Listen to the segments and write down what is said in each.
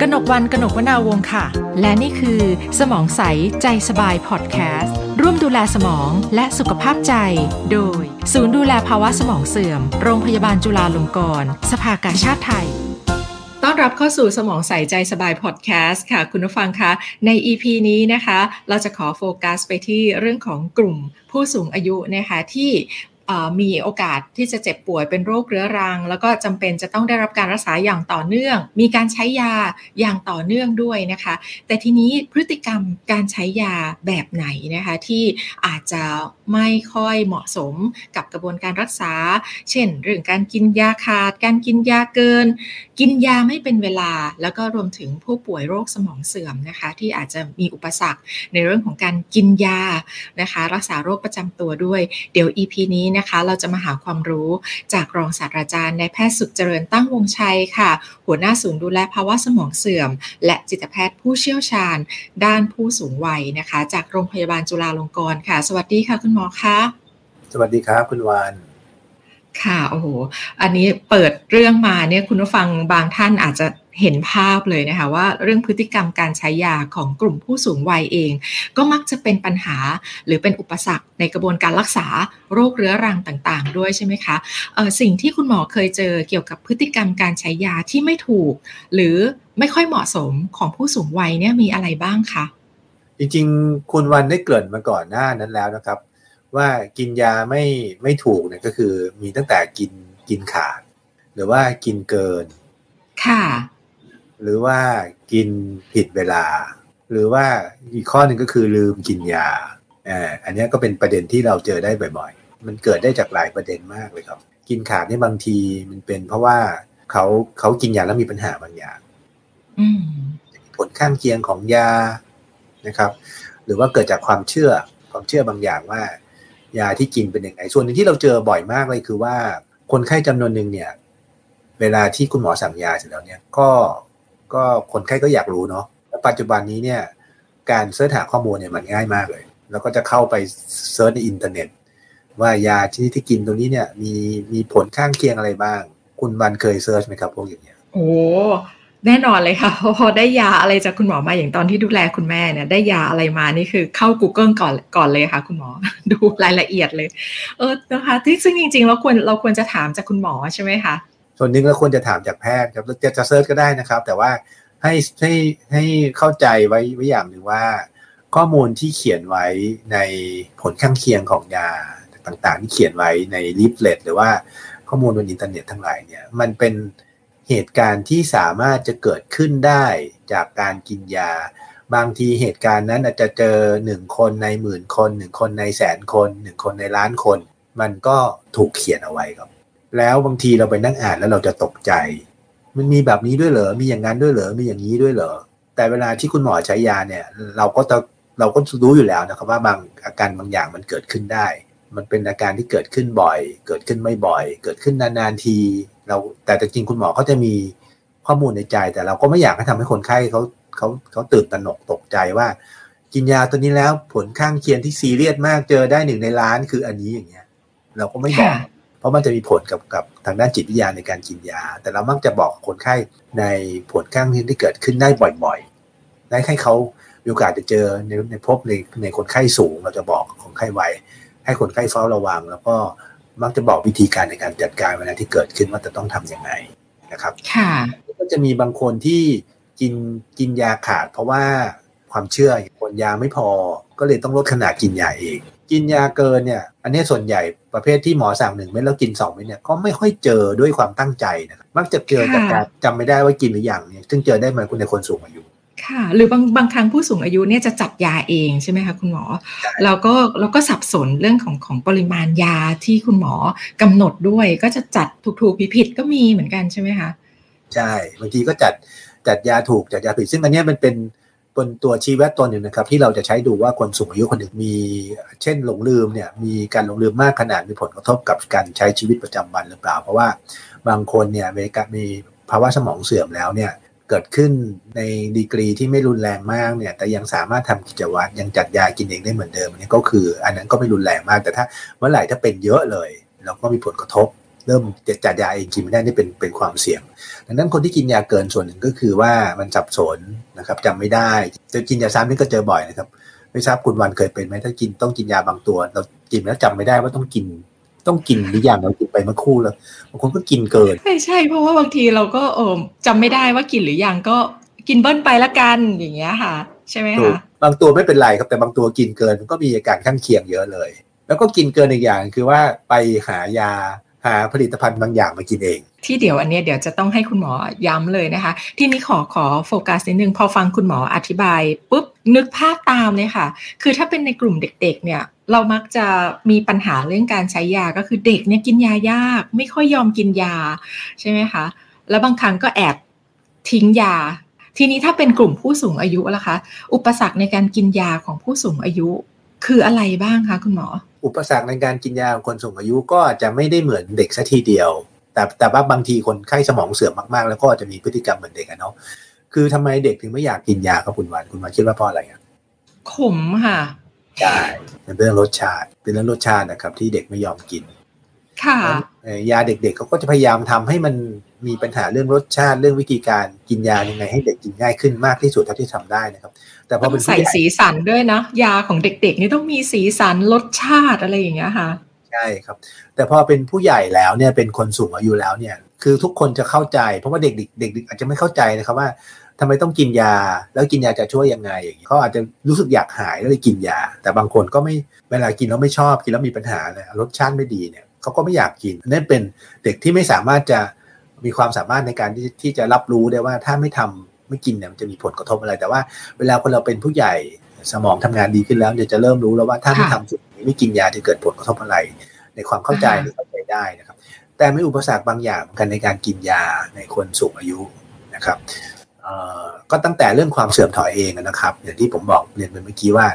กนกวันกนกวนาวงค่ะ และนี่คือ สมองใสใจสบายพอดแคสต์ร่วมดูแลสมองและสุขภาพใจ โดย ศูนย์ดูแลภาวะสมองเสื่อม โรงพยาบาลจุฬาลงกรณ์สภากาชาติไทยต้อนรับเข้าสู่สมองใสใจสบายพอดแคสต์ค่ะ คุณผู้ฟังคะ ใน EP นี้นะคะ เราจะขอโฟกัสไปที่เรื่องของกลุ่มผู้สูงอายุนะคะที่ มีโอกาสที่จะเจ็บป่วยเป็นโรคเรื้อรัง แล้วก็จำเป็นจะต้องได้รับการรักษาอย่างต่อเนื่อง มีการใช้ยาอย่างต่อเนื่องด้วยนะคะ แต่ทีนี้พฤติกรรมการใช้ยาแบบไหนนะคะที่อาจจะไม่ค่อยเหมาะสมกับกระบวนการรักษา เช่น เรื่องการกินยาขาด การกินยาเกิน กินยาไม่เป็นเวลา แล้วก็รวมถึงผู้ป่วยโรคสมองเสื่อมนะคะที่อาจจะมีอุปสรรคในเรื่องของการกินยานะคะ รักษาโรคประจำตัวด้วย เดี๋ยว EP นี้นะคะเราจะมาหาความรู้จากรองศาสตราจารย์นายแพทย์สุขเจริญตั้งวงชัยค่ะ หัวหน้าศูนย์ดูแลภาวะสมองเสื่อม และจิตแพทย์ผู้เชี่ยวชาญ ด้านผู้สูงวัยนะคะ จากโรงพยาบาลจุฬาลงกรณ์ค่ะ สวัสดีค่ะคุณหมอคะสวัสดีครับคุณวานค่ะ โอ้โห อันนี้เปิดเรื่องมาเนี่ยคุณผู้ฟังบางท่านอาจจะ เห็นภาพเลยนะคะว่าเรื่องพฤติกรรมการใช้ยาของกลุ่มผู้สูงวัยเอง ก็มักจะเป็นปัญหาหรือเป็นอุปสรรคในกระบวนการรักษาโรคเรื้อรังต่างๆ ด้วยใช่ไหมคะเออสิ่งที่คุณหมอเคยเจอเกี่ยวกับพฤติกรรมการใช้ยาที่ไม่ถูก หรือไม่ค่อยเหมาะสมของผู้สูงวัยเนี่ยมีอะไรบ้างคะจริงๆคุณวันได้เกริ่นมาก่อนหน้านั้นแล้วนะครับ ว่ากินยาไม่ไม่ถูกเนี่ยก็คือมีตั้งแต่กินกินขาด หรือว่ากินเกิน ค่ะ หรือว่ากินผิดเวลา หรือว่าอีกข้อหนึ่งก็คือลืมกินยาอ่าอันนี้ก็เป็นประเด็นที่เราเจอได้บ่อยๆ มันเกิดได้จากหลายประเด็นมากเลยครับ กินขาดนี่บางทีมันเป็นเพราะว่าเขาเขากินยาแล้วมีปัญหาบางอย่างผลข้างเคียงของยานะครับ หรือว่าเกิดจากความเชื่อความเชื่อบางอย่างว่า ยาที่กินเป็นยังไงส่วนหนึ่งที่เราเจอบ่อยมากเลยคือว่า คนไข้จำนวนหนึ่งเนี่ย เวลาที่คุณหมอสั่งยาเสร็จแล้วเนี่ย ก็ ก็คนไข้ก็อยากรู้เนาะแล้วปัจจุบันนี้เนี่ยการ search หาข้อมูลเนี่ยมันง่ายมากเลย แล้วก็จะเข้าไป search ในอินเทอร์เน็ต ว่ายาที่ที่กินตัวนี้เนี่ยมีมีผลข้างเคียงอะไรบ้าง คุณวันเคย search ไหมครับพวกอย่างเงี้ยโอ้แน่นอนเลยค่ะพอได้ยาอะไรจากคุณหมอมาอย่างตอนที่ดูแลคุณแม่เนี่ยได้ยาอะไรมานี่คือเข้า Google ก่อนก่อนเลยค่ะ คุณหมอดูรายละเอียดเลย เออนะคะที่ซึ่งจริงๆเราควรเราควรจะถามจากคุณหมอใช่ไหมคะ ส่วนหนึ่งเราควรจะถามจากแพทย์ครับจะจะ search ก็ได้นะครับ แต่ว่าให้ให้ให้เข้าใจไว้ไว้อย่างหนึ่งว่า ข้อมูลที่เขียนไว้ในผลข้างเคียงของยาต่างๆ ที่เขียนไว้ใน leaflet หรือว่าข้อมูลบนอินเทอร์เน็ตทั้งหลายเนี่ยมันเป็นเหตุการณ์ที่สามารถจะเกิดขึ้นได้จากการกินยา บางทีเหตุการณ์นั้นอาจจะเจอหนึ่งคนในหมื่นคนหนึ่งคนในแสนคนหนึ่งคนในล้านคน มันก็ถูกเขียนเอาไว้ครับ แล้วบางทีเราไปนั่งอ่านแล้วเราจะตกใจ มันมีแบบนี้ด้วยเหรอ มีอย่างนั้นด้วยเหรอ มีอย่างนี้ด้วยเหรอ แต่เวลาที่คุณหมอใช้ยาเนี่ย เราก็จะเราก็รู้อยู่แล้วนะครับว่าบางอาการบางอย่างมันเกิดขึ้นได้ มันเป็นอาการที่เกิดขึ้นบ่อย เกิดขึ้นไม่บ่อย เกิดขึ้นนานๆที เราแต่จริงคุณหมอเขาจะมีข้อมูลในใจ แต่เราก็ไม่อยากให้ทำให้คนไข้เขาเขาเขาตื่นตระหนกตกใจว่า กินยาตัวนี้แล้วผลข้างเคียงที่ซีเรียสมากเจอได้หนึ่งในล้านคืออันนี้อย่างเงี้ย เราก็ไม่บอก เพราะมันจะมีผลกับกับทางด้านจิตวิทยาในการกินยา แต่เรามักจะบอกคนไข้ในผลข้างเคียงที่เกิดขึ้นได้บ่อยๆได้ให้เขามีโอกาสจะเจอในในพบในในคนไข้สูง เราจะบอกคนไข้ไวให้คนไข้เฝ้าระวัง แล้วก็มักจะบอกวิธีการในการจัดการเวลาที่เกิดขึ้นว่าจะต้องทํำยังไงนะครับค่ะก็จะมีบางคนที่กินกินยาขาด เพราะว่าความเชื่อคนยาไม่พอ ก็เลยต้องลดขนาดกินยาเอง กินยาเกินเนี่ย อันนี้ส่วนใหญ่ประเภทที่หมอสั่งหนึ่งเม็ดแล้วกินสองเม็ดเนี่ยก็ไม่ค่อยเจอด้วยความตั้งใจนะครับมักจะเจอจากการจำไม่ได้ว่ากินหรือยังเนี่ยซึ่งเจอได้มาคุณในคนสูงอายุค่ะ หรือบางบางครั้งผู้สูงอายุเนี่ยจะจัดยาเองใช่ไหมคะคุณหมอแล้วก็เราก็สับสนเรื่องของของปริมาณยาที่คุณหมอกำหนดด้วย ก็จะจัดถูกๆผิดๆก็มีเหมือนกันใช่ไหมคะใช่บางทีก็จัดจัดยาถูกจัดยาผิดซึ่งอันนี้มันเป็นเป็นตัวชี้วัดตัวหนึ่งนะครับ ที่เราจะใช้ดูว่าคนสูงอายุคนหนึ่งมี เช่นหลงลืมเนี่ยมีการหลงลืมมากขนาดมีผลกระทบกับการใช้ชีวิตประจำวันหรือเปล่า เพราะว่าบางคนเนี่ยมีกามีภาวะสมองเสื่อมแล้วเนี่ยเกิดขึ้นในดีกรีที่ไม่รุนแรงมากเนี่ยแต่ยังสามารถทำกิจวัตรยังจัดยากินเองได้เหมือนเดิมนี่ก็คือ อันนั้นก็ไม่รุนแรงมากแต่ถ้าเมื่อไหร่ถ้าเป็นเยอะเลย เราก็มีผลกระทบ เริ่มจัดยาเองกินไม่ได้นี่เป็นเป็นความเสี่ยง ดังนั้นคนที่กินยาเกินส่วนหนึ่งก็คือว่ามันสับสนนะครับจำไม่ได้จะกินยาซ้ำนี่ก็เจอบ่อยนะครับไม่ทราบคุณวันเคยเป็นไหมถ้ากินต้องกินยาบางตัว เรากินแล้วจำไม่ได้ว่าต้องกินต้องกินหรือยังเรากินไปเมื่อครู่แล้วบางคนก็กินเกินใช่ใช่เพราะว่าบางทีเราก็เออจำไม่ได้ว่ากินหรือยังก็กินเบิ้ลไปละกันอย่างเงี้ยค่ะ ใช่ไหมถูกคะบางตัวไม่เป็นไรครับแต่บางตัวกินเกินมันก็มีอาการข้างเคียงเยอะเลย แล้วก็กินเกินอีกอย่างคือว่าไปหายา หาผลิตภัณฑ์บางอย่างมากินเอง ที่เดี๋ยวอันนี้เดี๋ยวจะต้องให้คุณหมอย้ำเลยนะคะ ที่นี้ขอขอโฟกัสนิดนึงพอฟังคุณหมออธิบายปุ๊บนึกภาพตามเลยค่ะ คือถ้าเป็นในกลุ่มเด็กๆ เนี่ยเรามักจะมีปัญหาเรื่องการใช้ยาก็คือเด็กเนี่ยกินยายาก ไม่ค่อยยอมกินยาใช่ไหมคะแล้วบางครั้งก็แอบทิ้งยา ทีนี้ถ้าเป็นกลุ่มผู้สูงอายุล่ะคะ อุปสรรคในการกินยาของผู้สูงอายุ คืออะไรบ้างคะคุณหมอ อุปสรรคในการกินยาของคนสูงอายุก็อาจจะไม่ได้เหมือนเด็กซะทีเดียว แต่แต่ว่าบางทีคนไข้สมองเสื่อมมากๆ แล้วก็อาจจะมีพฤติกรรมเหมือนเด็กอะเนาะคือทำไมเด็กถึงไม่อยากกินยาครับคุณวันคุณวันคิดว่าเพราะอะไรอะขมค่ะใช่เป็นเรื่องรสชาติ เป็นเรื่องรสชาตินะครับ ที่เด็กไม่ยอมกิน ค่ะเอ่อยาเด็กๆเขาก็จะพยายามทำให้มัน มีปัญหาเรื่องรสชาติเรื่องวิธีการกินยายังไงให้เด็กกินง่ายขึ้นมากที่สุดเท่าที่ทำได้นะครับ แต่พอต้อเป็นงผู้ใส่ใหญ่สีสันด้วยนะยาของเด็ก ๆ นี่ต้องมีสีสันรสชาติอะไรอย่างเงี้ยค่ะใช่ครับ แต่พอเป็นผู้ใหญ่แล้วเนี่ยเป็นคนสูงอายุแล้วเนี่ย คือทุกคนจะเข้าใจ เพราะว่าเด็กๆเด็กๆอาจจะไม่เข้าใจนะครับว่าทำไมต้องกินยา แล้วกินยาจะช่วยยังไงอย่างนี้เขาอาจจะรู้สึกอยากหายแล้วเลยกินยา แต่บางคนก็ไม่เวลากินแล้วไม่ชอบกินแล้วมีปัญหาเนี่ยรสชาติไม่ดีเนี่ยเขาก็ไม่อยากกินนั่นเป็นเด็กที่ไม่สามารถจะ มีความสามารถในการที่ที่จะรับรู้ได้ว่าถ้าไม่ทำไม่กินเนี่ยมันจะมีผลกระทบอะไร แต่ว่าเวลาคนเราเป็นผู้ใหญ่สมองทำงานดีขึ้นแล้วเนี่ยจะเริ่มรู้แล้วว่าถ้าไม่ค่ะทำสิ่งนี้ไม่กินยาจะเกิดผลกระทบอะไร ในความเข้าใจอ่าหรือเข้าใจได้นะครับ แต่มีอุปสรรคบางอย่างเหมือนกันในการกินยาในคนสูงอายุนะครับเอ่อก็ตั้งแต่เรื่องความเสื่อมถอยเองนะครับ อย่างที่ผมบอกเรียนไปเมื่อกี้ว่า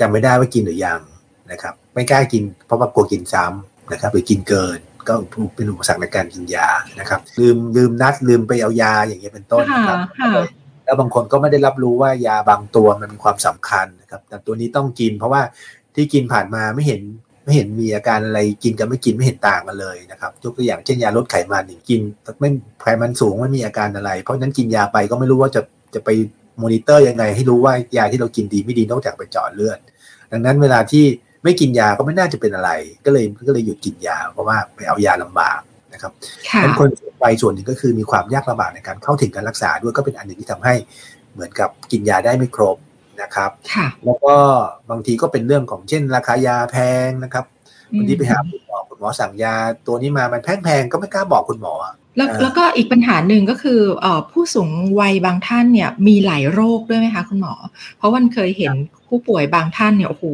จำไม่ได้ว่ากินหรือยังนะครับ ไม่กล้ากินเพราะว่ากลัวกินซ้ำนะครับ หรือกินเกิน ก็เป็นอุปสรรคในการกินยานะครับ ลืมลืมนัดลืมไปเอายาอย่างเงี้ยเป็นต้นค่ะนะครับค่ะแล้วบางคนก็ไม่ได้รับรู้ว่ายาบางตัวมันมีความสำคัญนะครับ แต่ตัวนี้ต้องกิน เพราะว่าที่กินผ่านมาไม่เห็นไม่เห็นมีอาการอะไรกินกับไม่กินไม่เห็นต่างกันเลยนะครับยกตัวอย่างเช่นยาลดไขมันนี่กินไม่ไขมันสูงไม่มีอาการอะไร เพราะฉะนั้นกินยาไปก็ไม่รู้ว่าจะจะไปมอนิเตอร์ยังไงให้รู้ว่ายาที่เรากินดีไม่ดีนอกจากไปเจาะเลือด ดังนั้นเวลาที่ ไม่กินยาก็ไม่น่าจะเป็นอะไร ก็เลยก็เลยหยุดกินยาเพราะว่าไปเอายาลำบากนะครับค่ะนั้นคนสูงวัยส่วนหนึ่งก็คือมีความยากลำบากในการเข้าถึงการรักษาด้วยก็เป็นอันหนึ่งที่ทำให้เหมือนกับกินยาได้ไม่ครบนะครับค่ะแล้วก็บางทีก็เป็นเรื่องของเช่น ราคายาแพงนะครับบางทีไปหาคุณหมอคุณหมอสั่งยาตัวนี้มามันแพงๆก็ไม่กล้าบอกคุณหมออะ แล้วเออแล้วก็อีกปัญหาหนึ่งก็คือเอ่อผู้สูงวัยบางท่านเนี่ยมีหลายโรคด้วยไหมคะคุณหมอ เพราะวันเคยเห็นผู้ป่วยบางท่านเนี่ยโอ้โห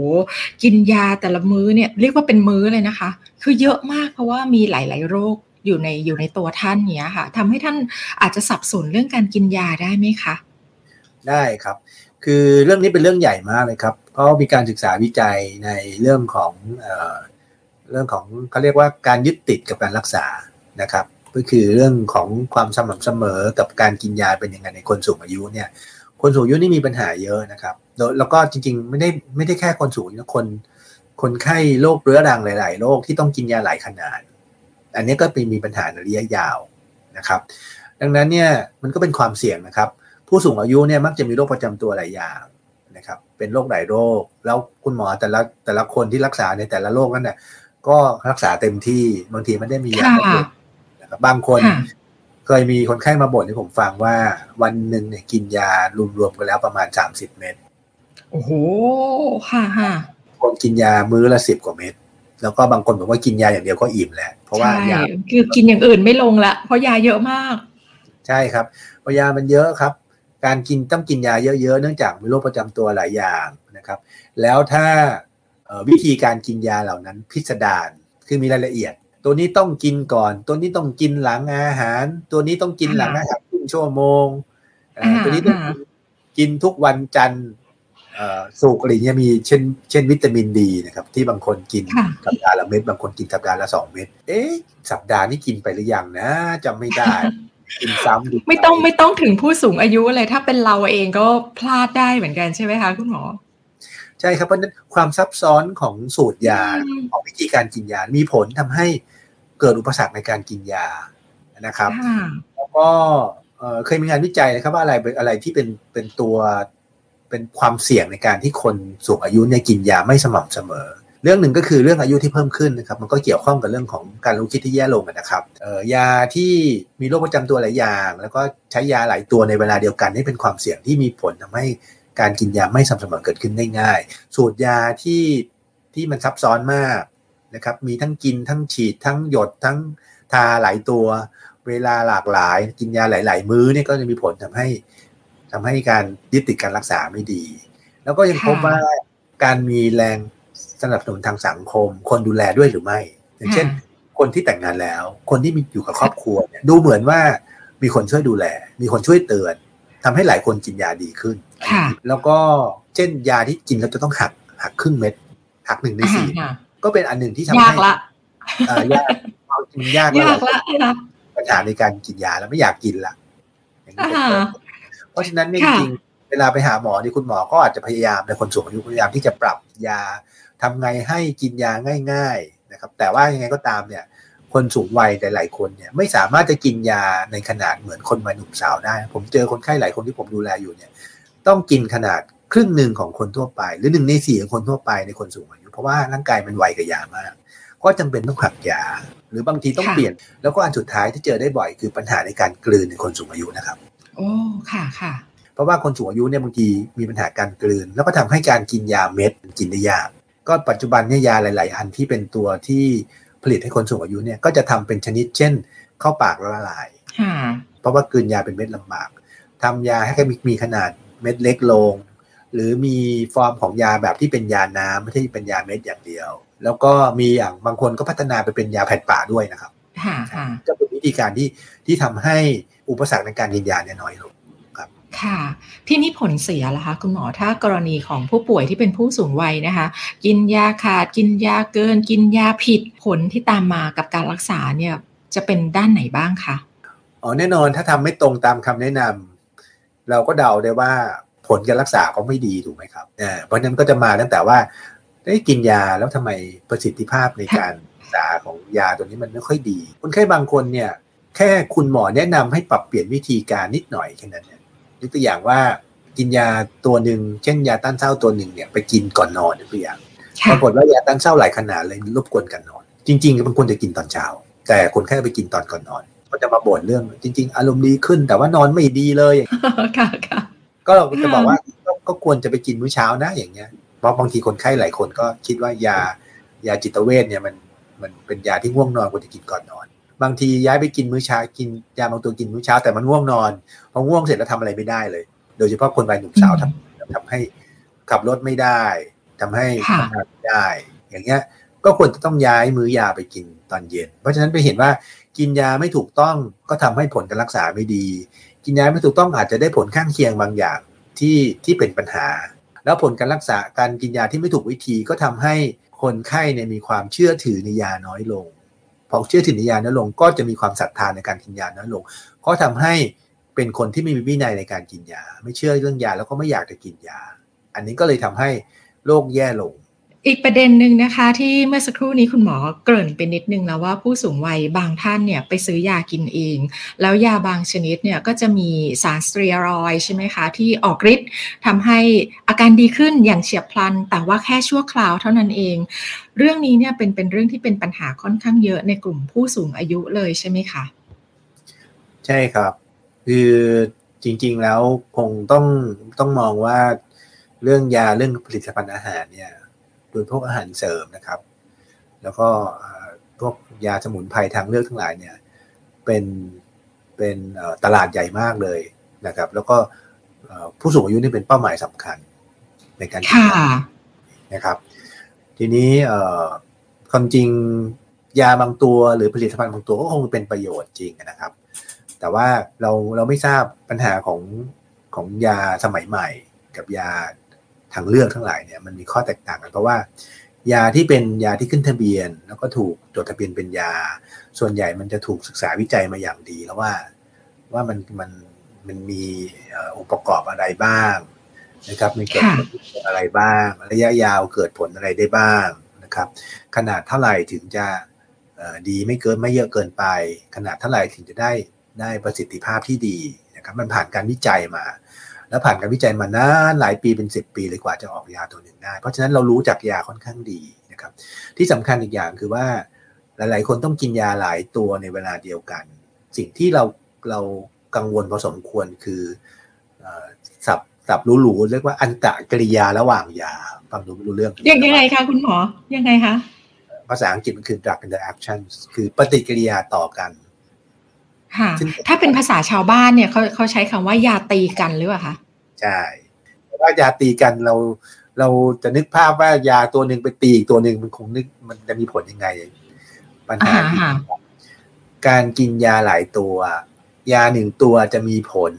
กินยาแต่ละมื้อเนี่ยเรียกว่าเป็นมื้อเลยนะคะ คือเยอะมากเพราะว่ามีหลาย ๆ โรคอยู่ในอยู่ในตัวท่านเนี้ยค่ะทำให้ท่านอาจจะสับสนเรื่องการกินยาได้ไหมคะ ได้ครับ คือเรื่องนี้เป็นเรื่องใหญ่มากเลยครับเพราะมีการศึกษาวิจัยในเรื่องของเอ่อเรื่องของเขาเรียกว่าการยึดติดกับการรักษานะครับ ก็คือเรื่องของความสม่ำเสมอกับการกินยาเป็นยังไงในคนสูงอายุเนี่ย คนสูงอายุนี่มีปัญหาเยอะนะครับ แล้วแล้วก็จริงๆ ไม่ได้ไม่ได้แค่คนสูงอายุนะคน คนไข้โรคเรื้อรังหลาย ๆ โรคที่ต้องกินยาหลายขนาด อันนี้ก็เป็นมีปัญหาในระยะยาวนะครับ ดังนั้นเนี่ยมันก็เป็นความเสี่ยงนะครับ ผู้สูงอายุเนี่ยมักจะมีโรคประจำตัวหลายอย่างนะครับ เป็นโรคหลายโรค แล้วคุณหมอแต่ละแต่ละคนที่รักษาในแต่ละโรคนั้นเนี่ยก็รักษาเต็มที่บางทีไม่ได้มียาค่ะ บำรุงนะครับบางคนค่ะเคยมีคนไข้มาบ่นให้ผมฟังว่าวันหนึ่งเนี่ยกินยารวมๆกันแล้วประมาณ30เม็ดโอ้โหค่ะค่ะคนกินยามื้อละสิบกว่าเม็ดแล้วก็บางคนบอกว่ากินยาอย่างเดียวก็อิ่มแหละเพราะว่าใช่ยาคือกินอย่างอื่นไม่ลงละเพราะยาเยอะมาก ใช่ครับเพราะยามันเยอะครับ การกินต้องกินยาเยอะๆเนื่องจากมีโรคประจำตัวหลายอย่างนะครับ แล้วถ้าเอ่อวิธีการกินยาเหล่านั้นพิสดารคือมีรายละเอียด ตัวนี้ต้องกินก่อน ตัวนี้ต้องกินหลังอาหาร ตัวนี้ต้องกินหลังอาหารครึ่งชั่วโมงเอ่ออ่าตัวนี้ต้องอ่ากินทุกวันจันทร์เอ่อสุกร์อะไรเงี้ยมีเช่น เช่นวิตามินดีนะครับ ที่บางคนกินค่ะสัปดาห์ละเม็ดบางคนกินสัปดาห์ละสองเม็ดเอ๊ะสัปดาห์นี้กินไปหรือยังนะจำไม่ได้กินซ้ำดีกว่าไม่ต้องไม่ต้องถึงผู้สูงอายุเลยถ้าเป็นเราเองก็พลาดได้เหมือนกันใช่ไหมคะคุณหมอ ใช่ครับเพราะฉะนั้นความซับซ้อนของสูตรยาอืมของวิธีการกินยา มีผลทำให้เกิดอุปสรรคในการกินยานะครับค่ะแล้วก็เอ่อเคยมีงานวิจัยนะครับว่าอะไรเป็นอะไรที่เป็นเป็นตัวเป็นความเสี่ยงในการที่คนสูงอายุเนี่ยกินยาไม่สม่ำเสมอ เรื่องหนึ่งก็คือเรื่องอายุที่เพิ่มขึ้นนะครับ มันก็เกี่ยวข้องกับเรื่องของการรู้คิดที่แย่ลงอะนะครับเอ่อยาที่มีโรคประจำตัวหลายอย่าง แล้วก็ใช้ยาหลายตัวในเวลาเดียวกันนี่เป็นความเสี่ยงที่มีผลทำให้ การกินยาไม่สม่ำเสมอเกิดขึ้นได้ง่าย สูตรยาที่ที่มันซับซ้อนมากนะครับ มีทั้งกินทั้งฉีดทั้งหยดทั้งทาหลายตัว เวลาหลากหลาย กินยาหลาย ๆ มื้อเนี่ยก็จะมีผลทำให้ทำให้การยึดติดการรักษาไม่ดี แล้วก็ยังพบค่ะว่าการมีแรงสนับสนุนทางสังคม คนดูแลด้วยหรือไม่ อย่างเช่น คนที่แต่งงานแล้ว คนที่มีอยู่กับครอบครัวเนี่ยดูเหมือนว่ามีคนช่วยดูแล มีคนช่วยเตือน ทำให้หลายคนกินยาดีขึ้นค่ะแล้วก็เช่นยาที่กินแล้วจะต้องหักหักครึ่งเม็ด หักหนึ่งในสี่อ่าก็เป็นอันหนึ่งที่ทำยากให้ละเอ่อยากเอากินยากแล้วยากละนะปัญหาในการกินยาแล้วไม่อยากกินละอย่างนี้เป็นต้นอ่าเพราะฉะนั้นเนี่ยค่ะจริงๆเวลาไปหาหมอนี่คุณหมอก็อาจจะพยายามในคนสูงอายุพยายามที่จะปรับยาทำไงให้กินยาง่าย ๆนะครับ แต่ว่ายังไงก็ตามเนี่ย คนสูงวัยหลายๆคนเนี่ยไม่สามารถจะกินยาในขนาดเหมือนคนวัยหนุ่มสาวได้ ผมเจอคนไข้หลายคนที่ผมดูแลอยู่เนี่ย ต้องกินขนาดครึ่งหนึ่งของคนทั่วไป หรือหนึ่งในสี่ของคนทั่วไปในคนสูงอายุเพราะว่าร่างกายมันไวกับยามาก ก็จำเป็นต้องหักยา หรือบางทีต้องค่ะเปลี่ยน แล้วก็อันสุดท้ายที่เจอได้บ่อยคือปัญหาในการกลืนในคนสูงอายุนะครับ โอ้ค่ะค่ะ เพราะว่าคนสูงอายุเนี่ยบางทีมีปัญหาการกลืน แล้วก็ทำให้การกินยาเม็ดกินได้ยากก็ปัจจุบันเนี่ยยาหลาย ๆ อันที่เป็นตัวที่ ผลิตให้คนสูงอายุเนี่ยก็จะทำเป็นชนิดเช่นเข้าปากแล้วละลายค่ะเพราะว่ากลืนยาเป็นเม็ดลำบากทำยาให้มีมีขนาดเม็ดเล็กลง หรือมีฟอร์มของยาแบบที่เป็นยาน้ำไม่ใช่เป็นยาเม็ดอย่างเดียว แล้วก็มีอย่างบางคนก็พัฒนาไปเป็นยาแผ่นปากด้วยนะครับค่ะค่ะก็เป็นวิธีการที่ที่ทำให้อุปสรรคในการกินยาเนี่ยน้อยลง ค่ะ ที่นี่ผลเสียล่ะคะ คุณหมอถ้ากรณีของผู้ป่วยที่เป็นผู้สูงวัยนะคะ กินยาขาดกินยาเกิน กินยาผิดผลที่ตามมากับการรักษาเนี่ยจะเป็นด้านไหนบ้างคะอ๋อแน่นอนถ้าทำไม่ตรงตามคำแนะนำเราก็เดาได้ว่าผลการรักษาก็ไม่ดีถูกไหมครับอ่าเพราะนั้นก็จะมาตั้งแต่ว่าได้กินยาแล้วทำไมประสิทธิภาพในการรักษาของยาตัวนี้มันไม่ค่อยดีคนไข้บางคนเนี่ยแค่คุณหมอแนะนำให้ปรับเปลี่ยนวิธีการนิดหน่อยแค่นั้นเนี่ ยยกตัวอย่างว่ากินยาตัวหนึ่งเช่นยาต้านเศร้าตัวหนึ่งเนี่ยไปกินก่อนนอนยกตัวอย่างปค่ะรากฏว่ายาต้านเศร้าหลายขนาดเลยรบกวนการนอน จริงๆมันควรจะกินตอนเช้า แต่คนไข้ไปกินตอนก่อนนอน ก็จะมาบ่นเรื่อง จริง ๆ อารมณ์ดีขึ้นแต่ว่านอนไม่ดีเลยค่ะค่ะก็จะบอกว่าก็ก็ควรจะไปกินมื้อเช้านะอย่างเงี้ยเพราะบางทีคนไข้หลายคนก็คิดว่ายายาจิตเวชเนี่ยมันมันเป็นยาที่ง่วงนอนควรจะกินก่อนนอน บางทีย้ายไปกินมื้อเช้ากินยาบางตัวกินมื้อเช้าแต่มันง่วงนอนพอง่วงเสร็จแล้วทำอะไรไม่ได้เลย โดยเฉพาะคนวัยหนุ่มสาวทำทำให้ขับรถไม่ได้ทำให้ค่ะทำงานไม่ได้ อย่างเงี้ย ก็ควรจะต้องย้ายมื้อยาไปกินตอนเย็น เพราะฉะนั้นไปเห็นว่ากินยาไม่ถูกต้องก็ทำให้ผลการรักษาไม่ดี กินยาไม่ถูกต้องอาจจะได้ผลข้างเคียงบางอย่างที่ที่เป็นปัญหา แล้วผลการรักษาการกินยาที่ไม่ถูกวิธีก็ทำให้คนไข้เนี่ยมีความเชื่อถือในยาน้อยลง พอเชื่อถือในยาน้อยลง ก็จะมีความศรัทธาในการกินยาน้อยลง ก็ทำให้เป็นคนที่ไม่มีวินัยในการกินยา ไม่เชื่อเรื่องยาแล้วก็ไม่อยากจะกินยา อันนี้ก็เลยทำให้โรคแย่ลง อีกประเด็นหนึ่งนะคะที่เมื่อสักครู่นี้คุณหมอเกริ่นไปนิดนึงแล้วว่าผู้สูงวัยบางท่านเนี่ยไปซื้อยากินเอง แล้วยาบางชนิดเนี่ยก็จะมีสารสเตียรอยด์ใช่ไหมคะที่ออกฤทธิ์ทำให้อาการดีขึ้นอย่างเฉียบพลัน แต่ว่าแค่ชั่วคราวเท่านั้นเอง เรื่องนี้เนี่ยเป็นเป็นเรื่องที่เป็นปัญหาค่อนข้างเยอะในกลุ่มผู้สูงอายุเลยใช่ไหมคะใช่ครับ คือจริงๆแล้วคงต้องต้องมองว่าเรื่องยาเรื่องผลิตภัณฑ์อาหารเนี่ย โดยพวกอาหารเสริมนะครับ แล้วก็พวกยาสมุนไพรทางเลือกทั้งหลายเนี่ยเป็นเป็นตลาดใหญ่มากเลยนะครับ แล้วก็ผู้สูงอายุนี่เป็นเป้าหมายสำคัญในการนะครับ ทีนี้ความจริงยาบางตัวหรือผลิตภัณฑ์บางตัวก็คงเป็นประโยชน์จริงนะครับ แต่ว่าเราเราไม่ทราบปัญหาของของยาสมัยใหม่ กับยา ทางเลือกทั้งหลายเนี่ยมันมีข้อแตกต่างกันเพราะว่า ยาที่เป็นยาที่ขึ้นทะเบียน แล้วก็ถูกจดทะเบียนเป็นยา ส่วนใหญ่มันจะถูกศึกษาวิจัยมาอย่างดีแล้วว่าว่ามันมันมันมีองค์ประกอบอะไรบ้างนะครับมันเกิดผลอะไรบ้าง ระยะยาวเกิดผลอะไรได้บ้างนะครับ ขนาดเท่าไหร่ถึงจะดีไม่เกินไม่เยอะเกินไป ขนาดเท่าไหร่ถึงจะได้ได้ประสิทธิภาพที่ดีนะครับมันผ่านการวิจัยมา แล้วผ่านการวิจัยมานานหลายปีเป็น 10 ปีเลยกว่าจะออกยาตัวหนึ่งได้ เพราะฉะนั้นเรารู้จักยาค่อนข้างดีนะครับที่สำคัญอีกอย่างคือว่าหลาย ๆ คนต้องกินยาหลายตัวในเวลาเดียวกัน สิ่งที่เราเรากังวลพอสมควรคือสับสับรู้ๆเรียกว่าอันตะกริยาระหว่างยาฟังดูไม่รู้เรื่องยังยังไงคะคุณหมอยังไงคะภาษาอังกฤษมันคือ drug interaction คือปฏิกิริยาต่อกัน ค่ะ ถ้าเป็นภาษาชาวบ้านเนี่ยเขาเขาใช้คำว่ายาตีกันหรือเปล่าคะใช่ว่ายาตีกันเราเราจะนึกภาพว่ายาตัวหนึ่งไปตีอีกตัวหนึ่งมันคงนึกมันจะมีผลยังไงปัญหาการกินยาหลายตัว ยาหนึ่งตัวจะมีผล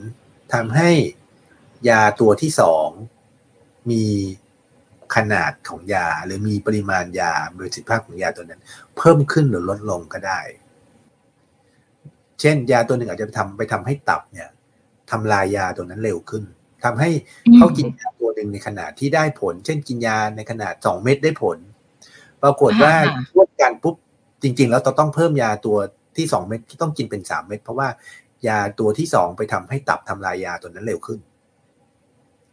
ทำให้ยาตัวที่สองมีขนาดของยา หรือมีปริมาณยาประสิทธิภาพของยาตัวนั้น เพิ่มขึ้นหรือลดลงก็ได้ เช่น ยาตัวหนึ่งอาจจะไปทำไปทำให้ตับเนี่ยทำลายยาตัวนั้นเร็วขึ้นทำให้เขากินยาตัวหนึ่งในขนาดที่ได้ผล เช่นกินยาในขนาดสองเม็ดได้ผล ปรากฏว่าร่วมกันปุ๊บจริง ๆ แล้วเราต้องเพิ่มยาตัวที่สองเม็ดที่ต้องกินเป็นสามเม็ดเพราะว่ายาตัวที่สองไปทำให้ตับทำลายยาตัวนั้นเร็วขึ้น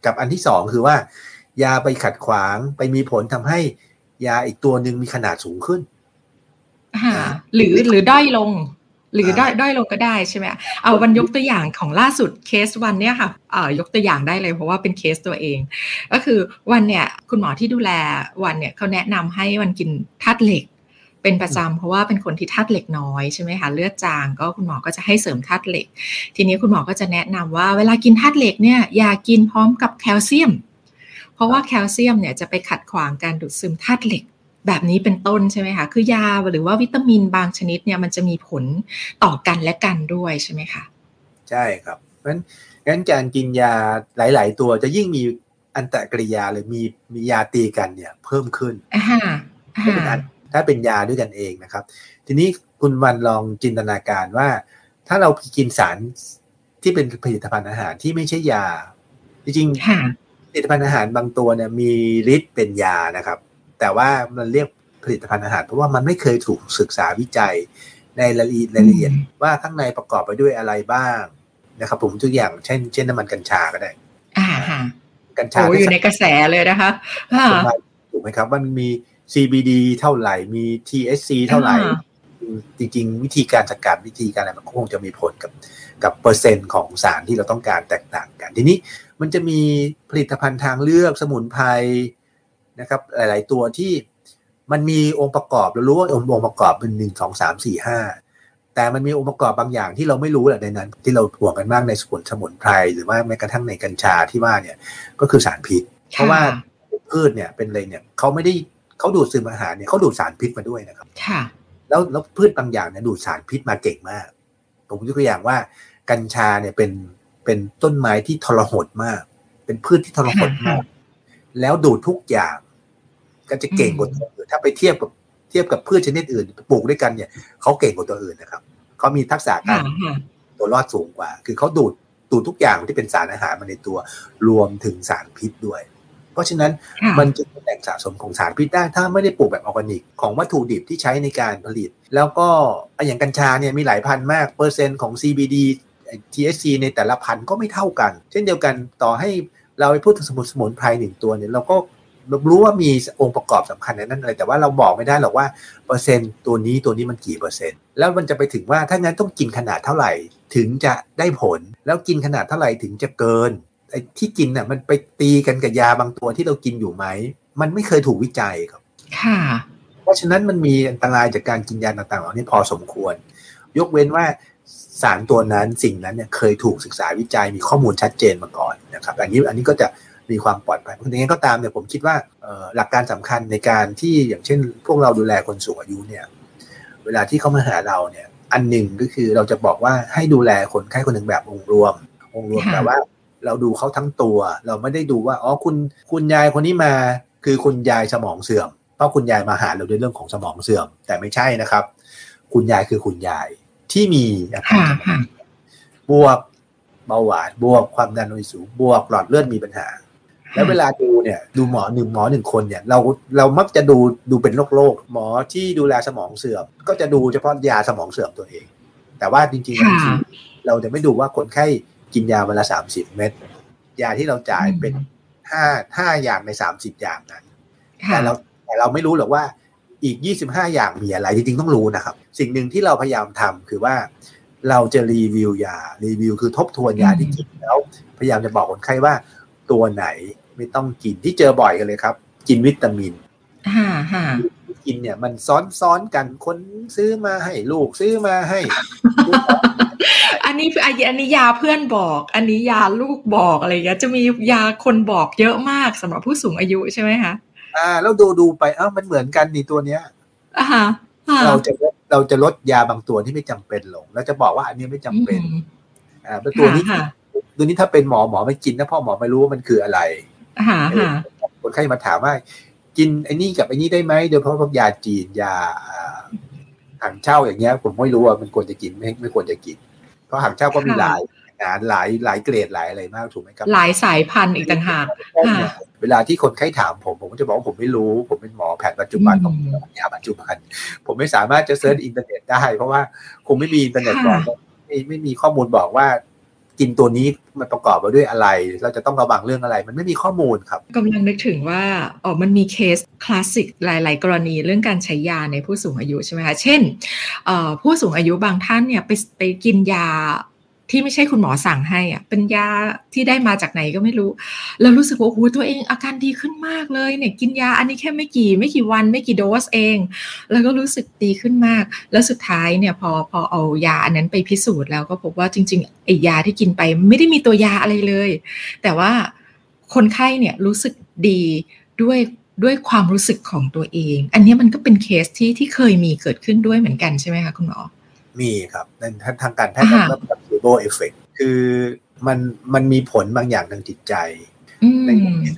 กับอันที่สองคือว่า ยาไปขัดขวางไปมีผลทำให้ยาอีกตัวหนึ่งมีขนาดสูงขึ้นหรือหรือด้อยลง หรือด้อยด้อยลงก็ได้ใช่ไหมเอาวันยกตัวอย่างของล่าสุดเคสวันเนี้ยค่ะเอ่อยกตัวอย่างได้เลยเพราะว่าเป็นเคสตัวเอง ก็คือวันเนี้ยคุณหมอที่ดูแลวันเนี้ยเขาแนะนำให้วันกินธาตุเหล็ก เป็นประจำเพราะว่าเป็นคนที่ธาตุเหล็กน้อยใช่ไหมคะเลือดจางก็คุณหมอก็จะให้เสริมธาตุเหล็ก ทีนี้คุณหมอก็จะแนะนำว่าเวลากินธาตุเหล็กเนี่ยอย่ากินพร้อมกับแคลเซียม เพราะว่าแคลเซียมเนี่ยจะไปขัดขวางการดูดซึมธาตุเหล็ก แบบนี้เป็นต้นใช่ไหมคะ คือยาหรือว่าวิตามินบางชนิดเนี่ยมันจะมีผลต่อกันและกันด้วยใช่ไหมคะ ใช่ครับ เพราะฉะนั้นการกินยาหลาย ๆ ตัวจะยิ่งมีอันตรกริยาหรือมีมียาตีกันเนี่ยเพิ่มขึ้นถ้าเป็นยาด้วยกันเองนะครับ ทีนี้คุณวันลองจินตนาการว่า ถ้าเรากินสารที่เป็นผลิตภัณฑ์อาหารที่ไม่ใช่ยา จริงผลิตภัณฑ์อาหารบางตัวเนี่ยมีฤทธิ์เป็นยานะครับ แต่ว่ามันเรียกผลิตภัณฑ์อาหาร เพราะว่ามันไม่เคยถูกศึกษาวิจัยในรายละเอียดรายละเอียดว่าข้างในประกอบไปด้วยอะไรบ้างนะครับผมตัวอย่างเช่นเช่นน้ำมันกัญชาก็ได้อ่าฮะกัญชาอยู่ในกระแสเลยนะคะถูกไหมครับว่ามันมี CBD เท่าไหร่ มี THC เท่าไหร่ จริง ๆ วิธีการจัดการวิธีการอะไรมันคงจะมีผลกับกับเปอร์เซ็นต์ของสารที่เราต้องการแตกต่างกัน ทีนี้มันจะมีผลิตภัณฑ์ทางเลือกสมุนไพร นะครับหลาย ๆ ตัวที่มันมีองค์ประกอบเรารู้ว่าองค์ประกอบเป็นหนึ่งสองสามสี่ห้าแต่มันมีองค์ประกอบบางอย่างที่เราไม่รู้แหละในนั้น ที่เราห่วงกันมากในสมุนสมุนไพรหรือว่าแม้กระทั่งในกัญชาที่ว่าเนี่ยก็คือสารพิษ เพราะว่าพืชเนี่ยเป็นอะไรเนี่ยเขาไม่ได้เขาดูดซึมอาหารเนี่ยเขาดูดสารพิษมาด้วยนะครับ ค่ะ แล้วแล้วพืชบางอย่างเนี่ยดูดสารพิษมาเก่งมาก ผมยกตัวอย่างว่า กัญชาเนี่ยเป็นเป็นต้นไม้ที่ทรหดมาก เป็นพืชที่ทรหดมาก แล้วดูดทุกอย่าง ก็จะเก่งกว่าตัวอื่นถ้าไปเทียบกับเทียบกับพืชชนิดอื่นปลูกด้วยกันเนี่ยเขาเก่งกว่าตัวอื่นนะครับเขามีทักษะการตัวรอดสูงกว่า คือเขาดูดดูดทุกอย่างที่เป็นสารอาหารมาในตัวรวมถึงสารพิษด้วย เพราะฉะนั้นมันจะเป็นแหล่งสะสมของสารพิษได้ ถ้าไม่ได้ปลูกแบบออร์แกนิก ของวัตถุดิบที่ใช้ในการผลิต แล้วก็อย่างกัญชาเนี่ยมีหลายพันธุ์มากเปอร์เซ็นต์ของ CBD THC ในแต่ละพันธุ์ก็ไม่เท่ากัน เช่นเดียวกันต่อให้เราไปพูดถึงสมุนสมุนไพรหนึ่งตัวเนี่ยเราก็ รู้ว่ามีองค์ประกอบสำคัญในนั้นอะไรแต่ว่าเราบอกไม่ได้หรอกว่าเปอร์เซ็นต์ตัวนี้ตัวนี้มันกี่เปอร์เซ็นต์ แล้วมันจะไปถึงว่าถ้างั้นต้องกินขนาดเท่าไหร่ถึงจะได้ผล แล้วกินขนาดเท่าไหร่ถึงจะเกินไอ้ที่กินน่ะมันไปตีกันกับยาบางตัวที่เรากินอยู่ไหม มันไม่เคยถูกวิจัยครับ ค่ะ เพราะฉะนั้นมันมีอันตรายจากการกินยาต่างๆเหล่านี้พอสมควร ยกเว้นว่าสารตัวนั้นสิ่งนั้นเนี่ยเคยถูกศึกษาวิจัยมีข้อมูลชัดเจนมาก่อนนะครับ อันนี้อันนี้ก็จะ มีความปลอดภัยเพราะงั้นก็ตามเนี่ยผมคิดว่าหลักการสำคัญในการที่อย่างเช่น พวกเราดูแลคนสูงอายุเนี่ยเวลาที่เขามาหาเราเนี่ยอันหนึ่งก็คือเราจะบอกว่าให้ดูแลคนไข้คนหนึ่งแบบองค์รวม องค์รวมแต่ว่าเราดูเขาทั้งตัว เราไม่ได้ดูว่าอ๋อคุณคุณยายคนนี้มาคือคุณยายสมองเสื่อมเพราะคุณยายมาหาเราด้วยเรื่องของสมองเสื่อม แต่ไม่ใช่นะครับ คุณยายคือคุณยายที่มีอาการบวกเบาหวานบวกความดันโลหิตสูงบวกหลอดเลือดมีปัญหา แล้วเวลาดูเนี่ยดูหมอหนึ่งหมอหนึ่งคนเนี่ยเราเรามักจะดูดูเป็นโรคโรคหมอที่ดูแลสมองเสื่อม ก็จะดูเฉพาะยาสมองเสื่อมตัวเอง แต่ว่าจริงๆเราจะไม่ดูว่าคนไข้กินยาเวลาสามสิบเม็ดยาที่เราจ่ายเป็นห้าห้าอย่างในสามสิบอย่างนั้นแต่เราแต่เราไม่รู้หรอกว่าอีกยี่สิบห้าอย่างมีอะไรจริงๆต้องรู้นะครับ สิ่งหนึ่งที่เราพยายามทำคือว่าเราจะรีวิวยารีวิวคือทบทวนยาที่กินแล้ว พยายามจะบอกคนไข้ว่า ตัวไหนไม่ต้องกินที่เจอบ่อยกันเลยครับ กินวิตามินกินเนี่ยมันซ้อนซ้อนกันคนซื้อมาให้ลูกซื้อมาให้ อันนี้คืออันนี้ยาเพื่อนบอก อันนี้ยาลูกบอกอะไรเงี้ยจะมียาคนบอกเยอะมากสำหรับผู้สูงอายุใช่ไหมคะอ่า แล้วดูดูไปอ้าวมันเหมือนกันนี่ตัวเนี้ยอ่าเราจะเราจะลดยาบางตัวที่ไม่จำเป็นลงเราจะบอกว่าอันนี้ไม่จำเป็น อ่าตัวนี้ ตัวนี้ถ้าเป็นหมอหมอไม่กินนะพ่อหมอไม่รู้ว่ามันคืออะไรคนไข้มาถามว่า กินไอ้นี่กับไอ้นี่ได้ไหมโดยเฉพาะพวกยาจีนยาถั่งเช่าอย่างเงี้ย ผมไม่รู้ว่ามันควรจะกินไม่ไม่ควรจะกิน เพราะถั่งเช่าก็มีหลายงานหลายหลายเกรดหลายอะไรมากถูกไหมครับ หลายสายพันธุ์อีกต่างหากเวลาที่คนไข้ถามผมผมก็จะบอกว่าผมไม่รู้ ผมเป็นหมอแผนปัจจุบันของยาปัจจุบัน ผมไม่สามารถจะ search อินเทอร์เน็ตได้ เพราะว่าคงไม่มีอินเทอร์เน็ตบอกไม่ไม่มีข้อมูลบอกว่า กินตัวนี้มันประกอบไปด้วยอะไร เราจะต้องระวังเรื่องอะไร มันไม่มีข้อมูลครับกำลังนึกถึงว่าอ๋อมันมีเคสคลาสสิกหลาย ๆ กรณีเรื่องการใช้ยาในผู้สูงอายุใช่ไหมคะเช่นผู้สูงอายุบางท่านเนี่ยไปไปกินยา ที่ไม่ใช่คุณหมอสั่งให้อะเป็นยาที่ได้มาจากไหนก็ไม่รู้แล้วรู้สึกว่าโอ้ตัวเองอาการดีขึ้นมากเลยเนี่ยกินยาอันนี้แค่ไม่กี่ไม่กี่วันไม่กี่โดสเอง แล้วก็รู้สึกดีขึ้นมาก แล้วสุดท้ายเนี่ยพอพอเอายาอันนั้นไปพิสูจน์แล้วก็พบว่าจริงๆไอ้ยาที่กินไปไม่ได้มีตัวยาอะไรเลย แต่ว่าคนไข้เนี่ยรู้สึกดีด้วยด้วยความรู้สึกของตัวเอง อันนี้มันก็เป็นเคสที่ที่เคยมีเกิดขึ้นด้วยเหมือนกันใช่ไหมคะคุณหมอมีครับในทางการแพทย์ เรียกว่า placebo effect คือมันมันมีผลบางอย่างทางจิตใจใน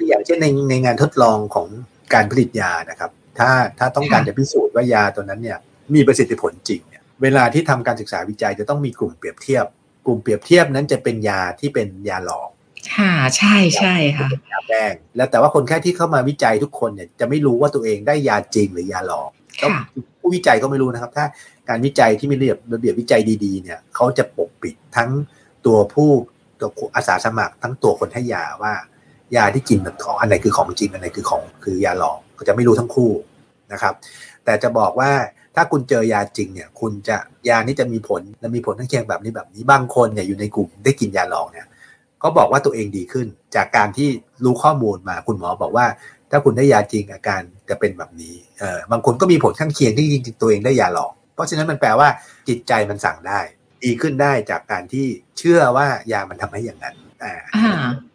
อย่างเช่นในในงานทดลองของการผลิตยานะครับ ถ้าถ้าต้องการจะพิสูจน์ว่ายาตัวนั้นเนี่ยมีประสิทธิผลจริงเนี่ยเวลาที่ทำการศึกษาวิจัยจะต้องมีกลุ่มเปรียบเทียบ กลุ่มเปรียบเทียบนั้นจะเป็นยาที่เป็นยาหลอกค่ะใช่ใช่ค่ะยาแป้งแล้วแต่ว่าคนแค่ที่เข้ามาวิจัยทุกคนเนี่ยจะไม่รู้ว่าตัวเองได้ยาจริงหรือยาหลอก ผู้วิจัยก็ไม่รู้นะครับ ถ้าการวิจัยที่มีระเบียบระเบียบวิจัยดีๆเนี่ยเขาจะปกปิดทั้งตัวผู้ตัวอาสาสมัครทั้งตัวคนให้ยาว่า ยาที่กินของอันไหนคือของจริงอันไหนคือของคือยาหลอกก็จะไม่รู้ทั้งคู่นะครับ แต่จะบอกว่าถ้าคุณเจอยาจริงเนี่ย คุณจะยานี้จะมีผลและมีผลข้งเคียงแบบนี้แบบนี้บางคนเนี่ยอยู่ในกลุ่มได้กินยาหลอกเนี่ยเขาบอกว่าตัวเองดีขึ้น จากการที่รู้ข้อมูลมาคุณหมอบอกว่า ถ้าคุณได้ยาจริงอาการจะเป็นแบบนี้เออบางคนก็มีผลข้างเคียงที่จริงๆตัวเองได้ยาหลอก เพราะฉะนั้นมันแปลว่าจิตใจมันสั่งได้ ดีขึ้นได้จากการที่เชื่อว่ายามันทำให้อย่างนั้นอ่า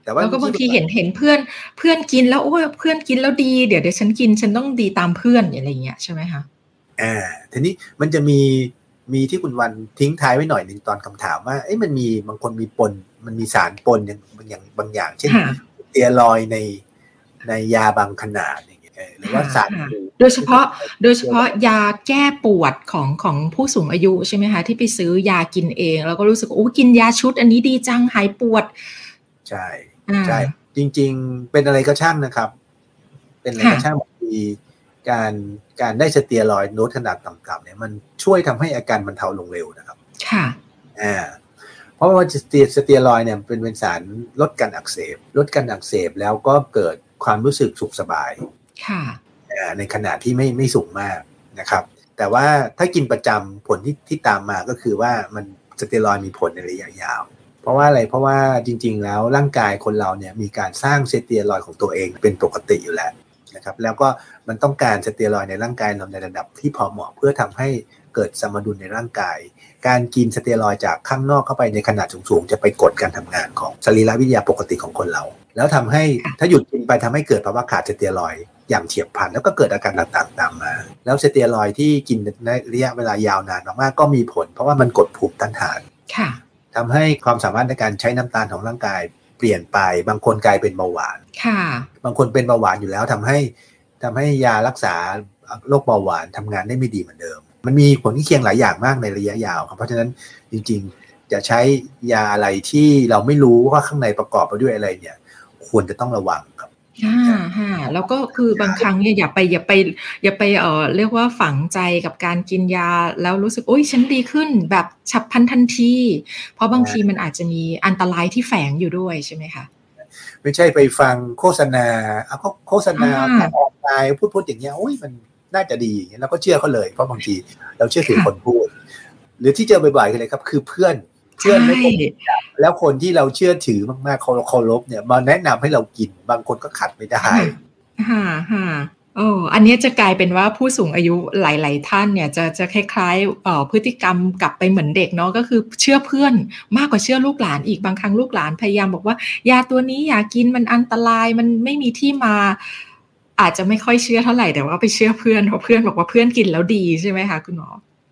แต่ว่าแล้วก็บางทีเห็นเห็นเพื่อนเพื่อนกินแล้วโอ้ยเพื่อนกินแล้วดีเดี๋ยวเดี๋ยวฉันกินฉันต้องดีตามเพื่อนอะไรเงี้ยใช่ไหมคะอ่าทีนี้มันจะมีมีที่คุณวันทิ้งท้ายไว้หน่อยหนึ่งตอนคำถามว่าเอ้ยมันมีบางคนมีปนมันมีสารปนอย่างบางอย่างบางอย่าง เช่นเตียรอยใน ในยาบางขนาดหรือว่าสารโดยเฉพาะโดยเฉพาะยาแก้ปวดของของผู้สูงอายุใช่ไหมคะที่ไปซื้อยากินเอง แล้วก็รู้สึกโอ้กินยาชุด อันนี้ดีจังหายปวด ใช่ใช่จริง ๆ เป็นอะไรก็ช่างนะครับ เป็นอะไรก็ช่างบางทีการการได้สเตียรอยด์โน้ตขนาดต่ำๆเนี่ยมันช่วยทำให้อาการมันเทาลงเร็วนะครับ ค่ะอ่าเพราะว่าสเตียสเตียรอยเนี่ยเป็นเป็นสารลดการอักเสบ ลดการอักเสบแล้วก็เกิด ความรู้สึกสุขสบายค่ะในขนาดที่ไม่ไม่สูงมากนะครับ แต่ว่าถ้ากินประจำผลที่ที่ตามมาก็คือว่ามันสเตียรอยมีผลในระยะยาว เพราะว่าอะไรเพราะว่าจริง ๆ แล้วร่างกายคนเราเนี่ยมีการสร้างสเตียรอยของตัวเองเป็นปกติอยู่แล้วนะครับแล้วก็มันต้องการสเตียรอยในร่างกายเราในระดับที่พอเหมาะเพื่อทำให้เกิดสมดุลในร่างกาย การกินสเตียรอยจากข้างนอกเข้าไปในขนาดสูงๆ จะไปกดการทำงานของสรีรวิทยาปกติของคนเรา แล้วทำให้ถ้าหยุดกินไปทำให้เกิดภาวะขาดสเตียรอยอย่างเฉียบพลันแล้วก็เกิดอาการต่างๆตามมา แล้วสเตียรอยที่กินในระยะเวลายาวนานมากๆก็มีผล เพราะว่ามันกดภูมิต้านทานค่ะทำให้ความสามารถในการใช้น้ำตาลของร่างกายเปลี่ยนไปบางคนกลายเป็นเบาหวานค่ะ บางคนเป็นเบาหวานอยู่แล้วทำให้ทำให้ยารักษาโรคเบาหวานทำงานได้ไม่ดีเหมือนเดิม มันมีผลที่เคียงหลายอย่างมากในระยะยาวครับเพราะฉะนั้นจริงๆจะใช้ยาอะไรที่เราไม่รู้ว่าข้างในประกอบไปด้วยอะไรเนี่ยคควรจะต้องระวังครับฮ่าฮ่าแล้วก็คือบางครั้งเนี่ยอย่าไปอย่าไปอย่าไปเออเรียกว่าฝังใจกับการกินยาแล้วรู้สึกโอ้ยฉันดีขึ้นแบบฉับพลันทันที เพราะบางทีมันอาจจะมีอันตรายที่แฝงอยู่ด้วยใช่ไหมคะไม่ใช่ไปฟังโฆษณาเอาโฆษณาออนไลน์พูดพูดอย่างเงี้ยโอ้ยมัน น่าจะดีแล้วก็เชื่อเขาเลยเพราะบางทีเราเชื่อถือคนพูด หรือที่เจอบ่อยๆกันเลยครับ คือเพื่อนเพื่อนไม่คแล้วคนที่เราเชื่อถือมากๆเขาเคารพเนี่ย มาแนะนำให้เรากินบางคนก็ขัดไม่ได้ฮ่าฮ่าโอ้อันนี้จะกลายเป็นว่าผู้สูงอายุหลาย ๆ ท่านเนี่ยจะจะคล้ายๆเอ่อพฤติกรรมกลับไปเหมือนเด็กเนาะก็คือเชื่อเพื่อนมากกว่าเชื่อลูกหลานอีกบางครั้งลูกหลานพยายามบอกว่า ยาตัวนี้อย่ากินมันอันตรายมันไม่มีที่มา อาจจะไม่ค่อยเชื่อเท่าไหร่แต่ว่าไปเชื่อเพื่อนเพราะเพื่อนบอกว่าเพื่อนกินแล้วดีใช่ไหมคะคุณหมอ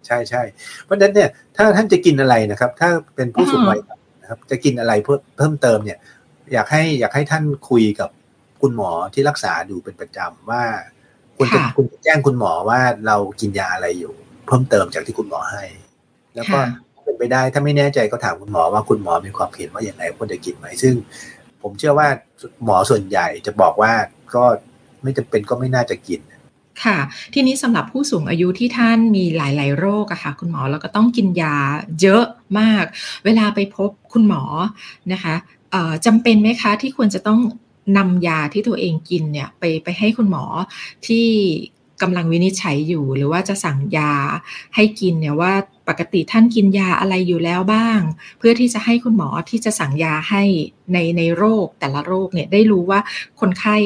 ใช่ใช่เพราะฉะนั้นเนี่ยถ้าท่านจะกินอะไรนะครับ ถ้าเป็นผู้สูงวัยนะครับ จะกินอะไรเพิ่มเพิ่มเติมเนี่ย อยากให้อยากให้ท่านคุยกับคุณหมอที่รักษาดูเป็นประจำว่าคุณจะคุณแจ้งคุณหมอว่าเรากินยาอะไรอยู่ เพิ่มเติมจากที่คุณหมอให้ แล้วก็เป็นไปได้ถ้าไม่แน่ใจก็ถามคุณหมอว่าคุณหมอมีความเห็นว่าอย่างไรควรจะกินไหมซึ่ง ผมเชื่อว่าหมอส่วนใหญ่จะบอกว่าก็ ไม่จำเป็นก็ไม่น่าจะกินค่ะ ทีนี้สำหรับผู้สูงอายุที่ท่านมีหลาย ๆ โรคอะค่ะ คุณหมอแล้วก็ต้องกินยาเยอะมาก เวลาไปพบคุณหมอนะคะจำเป็นไหมคะที่ควรจะต้องนำยาที่ตัวเองกินเนี่ยไปไปให้คุณหมอที่กำลังวินิจฉัยอยู่ หรือว่าจะสั่งยาให้กินเนี่ยว่าปกติท่านกินยาอะไรอยู่แล้วบ้าง เพื่อที่จะให้คุณหมอที่จะสั่งยาให้ในในโรคแต่ละโรคเนี่ยได้รู้ว่าคนไข้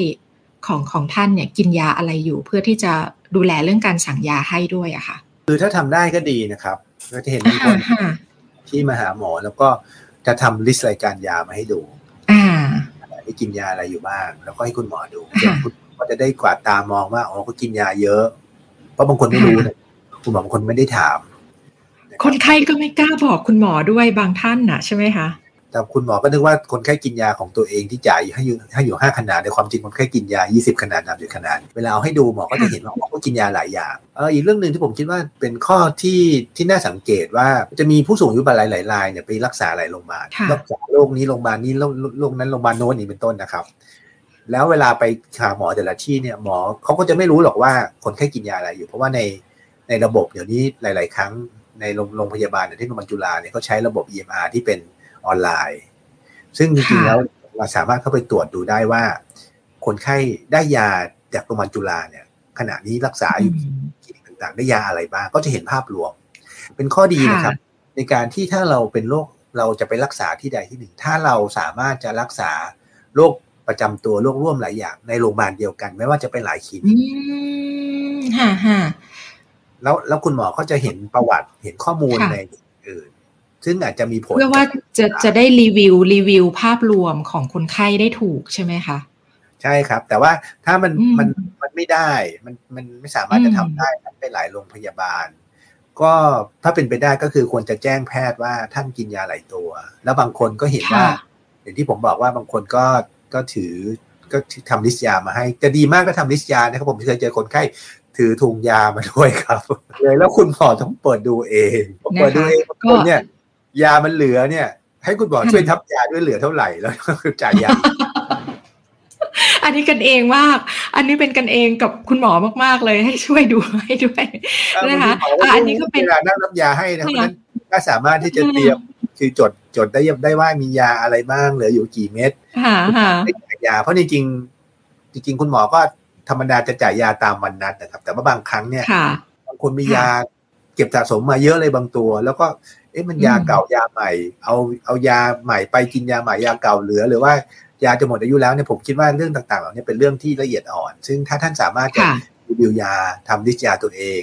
ของของท่านเนี่ยกินยาอะไรอยู่ เพื่อที่จะดูแลเรื่องการสั่งยาให้ด้วยอะค่ะ คือถ้าทำได้ก็ดีนะครับก็จะเห็นมีคนที่มาหาหมอแล้วก็จะทำลิสต์รายการยามาให้ดูอ่าที่กินยาอะไรอยู่บ้าง แล้วก็ให้คุณหมอดูคุณก็จะได้กวาดตามองว่าอ๋อเขากินยาเยอะ เพราะบางคนไม่รู้นะคุณหมอบางคนไม่ได้ถาม คนไข้ก็ไม่กล้าบอกคุณหมอด้วยบางท่านน่ะใช่ไหมคะ แต่คุณหมอก็นึกว่าคนไข้กินยาของตัวเองที่จ่ายให้อยู่ให้อยู่ห้าขนาดในความจริงคนไข้กินยา 20 ขนาดสามสิบขนาด เวลาเอาให้ดูหมอก็จะเห็นว่าหมอก็กินยาหลายอย่างเอออีกเรื่องหนึ่งที่ผมคิดว่าเป็นข้อที่ที่น่าสังเกตว่าจะมีผู้สูงอายุหลายหลายรายเนี่ยไปรักษาหลายโรงพยาบาลรักษาโรคนี้โรงพยาบาลนี้โรคนั้นโรงพยาบาลโน้นนี่เป็นต้นนะครับ แล้วเวลาไปหาหมอแต่ละที่เนี่ยหมอเขาก็จะไม่รู้หรอกว่าคนไข้กินยาอะไรอยู่ เพราะว่าในในระบบเดี๋ยวนี้หลาย ๆ ครั้งในโรงพยาบาลอย่างที่โรงพยาบาลจุฬาเนี่ยเขาใช้ระบบ EMR ที่เป็น ออนไลน์ ซึ่งจริงๆแล้วเราสามารถเข้าไปตรวจดูได้ว่า คนไข้ได้ยาจากโรงพยาบาลจุฬาเนี่ย ขณะนี้รักษาอยู่คลินิกต่างๆ ได้ยาอะไรบ้างก็จะเห็นภาพรวม เป็นข้อดีนะครับ ในการที่ถ้าเราเป็นโรคเราจะไปรักษาที่ใดที่หนึ่ง ถ้าเราสามารถจะรักษาโรคประจำตัวโรคร่วมหลายอย่าง ในโรงพยาบาลเดียวกัน ไม่ว่าจะเป็นหลายคลินิกฮ่าฮ่าแล้วแล้วคุณหมอก็จะเห็นประวัติเห็นข้อมูลในอื่น ซึ่งอาจจะมีผลเพื่อว่าจะจะได้รีวิวรีวิวภาพรวมของคนไข้ได้ถูกใช่ไหมคะใช่ครับ แต่ว่าถ้ามันมันมันไม่ได้มันมันไม่สามารถจะทำได้ไปหลายโรงพยาบาล ก็ถ้าเป็นไปได้ก็คือควรจะแจ้งแพทย์ว่าท่านกินยาหลายตัว แล้วบางคนก็เห็นว่าอย่างที่ผมบอกว่าบางคนก็ก็ถือก็ทำ list ยามาให้ จะดีมากก็ทำ list ยานะครับ ผมเคยเจอคนไข้ถือถุงยามาด้วยครับ เลยแล้วคุณหมอต้องเปิดดูเองเปิดดูเองคนเนี่ย ยามันเหลือเนี่ย ให้คุณหมอช่วยนับยาด้วยเหลือเท่าไหร่แล้วคือจ่ายยาอันนี้กันเองมาก อันนี้เป็นกันเองกับคุณหมอมากๆเลยให้ช่วยดูให้ด้วยนะคะอันนี้ก็เป็นการนั่งรับยาให้นะเพราะนั้นก็สามารถที่จะเตรียมคือจดจดได้ได้ว่ามียาอะไรบ้างเหลืออยู่กี่เม็ดไม่จ่ายยา เพราะจริงจริงคุณหมอก็ธรรมดาจะจ่ายยาตามวันนัดนะครับ แต่ว่าบางครั้งเนี่ยบางคนมียาเก็บสะสมมาเยอะเลยบางตัว แล้วก็เอ๊ะมันยาเก่ายาใหม่ เอาเอายาใหม่ไปกินยาใหม่ยาเก่าเหลือ หรือว่ายาจะหมดอายุแล้วเนี่ยผมคิดว่าเรื่องต่างๆเหล่านี้เป็นเรื่องที่ละเอียดอ่อน ซึ่งถ้าท่านสามารถจะรีวิวยาทำลิสต์ยาตัวเอง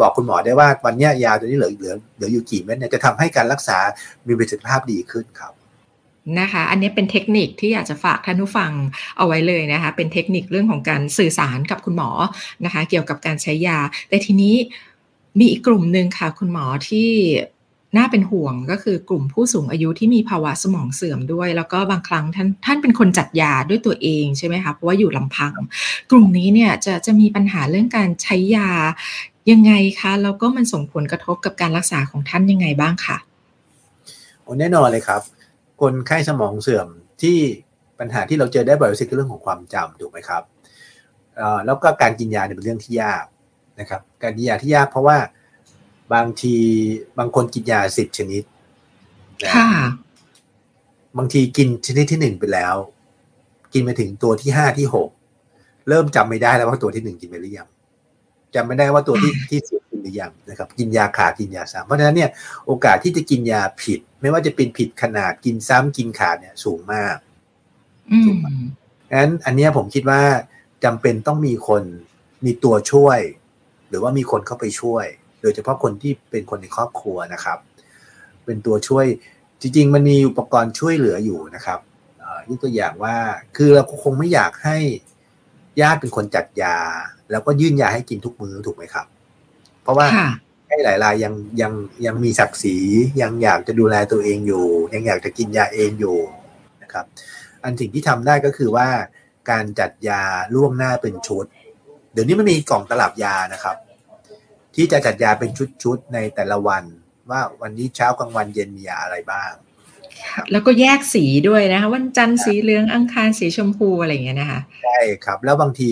บอกคุณหมอได้ว่าวันนี้ยาตัวนี้เหลือเหลือเหลืออยู่กี่เม็ดเนี่ยจะทำให้การรักษามีประสิทธิภาพดีขึ้นครับนะคะ อันนี้เป็นเทคนิคที่อยากจะฝากท่านผู้ฟังเอาไว้เลยนะคะ เป็นเทคนิคเรื่องของการสื่อสารกับคุณหมอนะคะ เกี่ยวกับการใช้ยา แต่ทีนี้มีอีกกลุ่มหนึ่งค่ะ คุณหมอที่ น่าเป็นห่วงก็คือกลุ่มผู้สูงอายุที่มีภาวะสมองเสื่อมด้วย แล้วก็บางครั้งท่านท่านเป็นคนจัดยาด้วยตัวเองใช่ไหมคะเพราะว่าอยู่ลำพัง กลุ่มนี้เนี่ยจะจะมีปัญหาเรื่องการใช้ยายังไงคะแล้วก็มันส่งผลกระทบกับการรักษาของท่านยังไงบ้างคะโอ้แน่นอนเลยครับ คนไข้สมองเสื่อมที่ปัญหาที่เราเจอได้บ่อยที่สุดคือเรื่องของความจำถูกไหมครับแล้วก็การกินยาเนี่ยเป็นเรื่องที่ยากนะครับ การกินยาที่ยากเพราะว่า บางทีบางคนกินยาสิบชนิดค่ะ บางทีกินชนิดที่หนึ่งไปแล้ว กินไปถึงตัวที่ห้าที่หกเริ่มจำไม่ได้แล้วว่าตัวที่หนึ่งกินไปหรือยังจำไม่ได้ว่าตัวที่ที่สิบกินหรือยังนะครับ กินยาขาดกินยาซ้ำเพราะฉะนั้นเนี่ยโอกาสที่จะกินยาผิด ไม่ว่าจะเป็นผิดขนาดกินซ้ำกินขาดเนี่ยสูงมากสูงมากงั้นอันนี้ผมคิดว่าจำเป็นต้องมีคนมีตัวช่วย หรือว่ามีคนเข้าไปช่วย โดยเฉพาะคนที่เป็นคนในครอบครัวนะครับ เป็นตัวช่วยจริง ๆ มันมีอุปกรณ์ช่วยเหลืออยู่นะครับยกตัวอย่างว่าคือเราคงไม่อยากให้ญาติเป็นคนจัดยา แล้วก็ยื่นยาให้กินทุกมื้อถูกไหมครับ เพราะว่าให้หลายรายยังยังยังมีศักดิ์ศรียังอยากจะดูแลตัวเองอยู่ ยังอยากจะกินยาเองอยู่นะครับ อันสิ่งที่ทำได้ก็คือว่าการจัดยาล่วงหน้าเป็นชุด เดี๋ยวนี้มันมีกล่องตลับยานะครับ ที่จะจัดยาเป็นชุดๆในแต่ละวัน ว่าวันนี้เช้ากลางวันเย็นมียาอะไรบ้าง แล้วก็แยกสีด้วยนะคะวันจันทร์สีเหลืองอังคารสีชมพูอะไรอย่างเงี้ยนะคะใช่ครับ แล้วบางที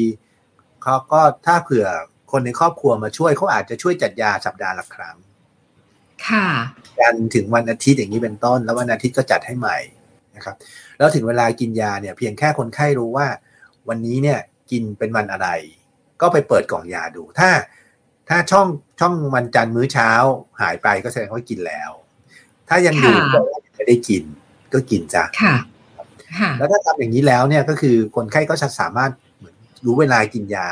เขาก็ถ้าเผื่อคนในครอบครัวมาช่วยเขาอาจจะช่วยจัดยาสัปดาห์ละครั้ง ค่ะกันถึงวันอาทิตย์อย่างนี้เป็นต้น แล้ววันอาทิตย์ก็จัดให้ใหม่นะครับ แล้วถึงเวลากินยาเนี่ยเพียงแค่คนไข้รู้ว่า วันนี้เนี่ยกินเป็นวันอะไร ก็ไปเปิดกล่องยาดู ถ้า ถ้าช่องช่องวันจันทร์มื้อเช้าหายไปก็แสดงว่ากินแล้ว ถ้ายังอยู่ก็ไม่ได้กิน ก็กินจ้ะค่ะแล้วถ้าทำอย่างนี้แล้วเนี่ยก็คือคนไข้ก็จะสามารถเหมือนรู้เวลากินยา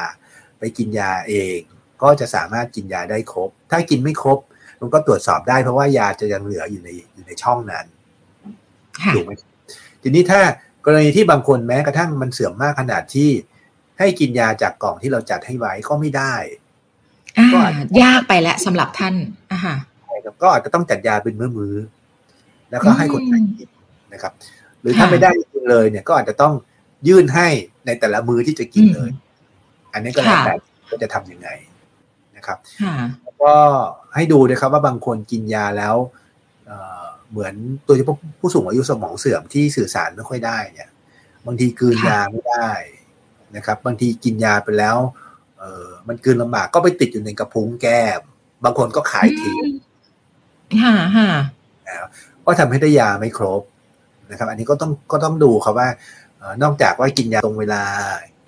ไปกินยาเอง ก็จะสามารถกินยาได้ครบ ถ้ากินไม่ครบ มันก็ตรวจสอบได้เพราะว่ายาจะยังเหลืออยู่ในอยู่ในช่องนั้นถูกไหมทีนี้ถ้ากรณีที่บางคนแม้กระทั่งมันเสื่อมมากขนาดที่ให้กินยาจากกล่องที่เราจัดให้ไว้ก็ไม่ได้ ก็ยากไปแล้วสำหรับท่านอ่าใช่ครับก็อาจจะต้องจัดยาเป็นมือๆแล้วก็ให้คนไข้กินนะครับ หรือถ้าไม่ได้กินเลยเนี่ยก็อาจจะต้องยื่นให้ในแต่ละมือที่จะกินเลย อันนี้ก็แล้วแต่ก็จะทํำยังไงนะครับแล้วก็ให้ดูนะครับว่าบางคนกินยาแล้วเหมือนตัวที่ผู้สูงอายุสมองเสื่อมที่สื่อสารไม่ค่อยได้เนี่ย บางทีกืนยาไม่ได้นะครับ บางทีกินยาไปแล้ว เออ มันคืนลำบากก็ไปติดอยู่ในกระพุ้งแก้ม บางคนก็ขายทิ้งฮ่าฮ่าก็ทำให้ได้ยาไม่ครบนะครับ อันนี้ก็ต้องก็ต้องดูครับว่านอกจากว่ากินยาตรงเวลา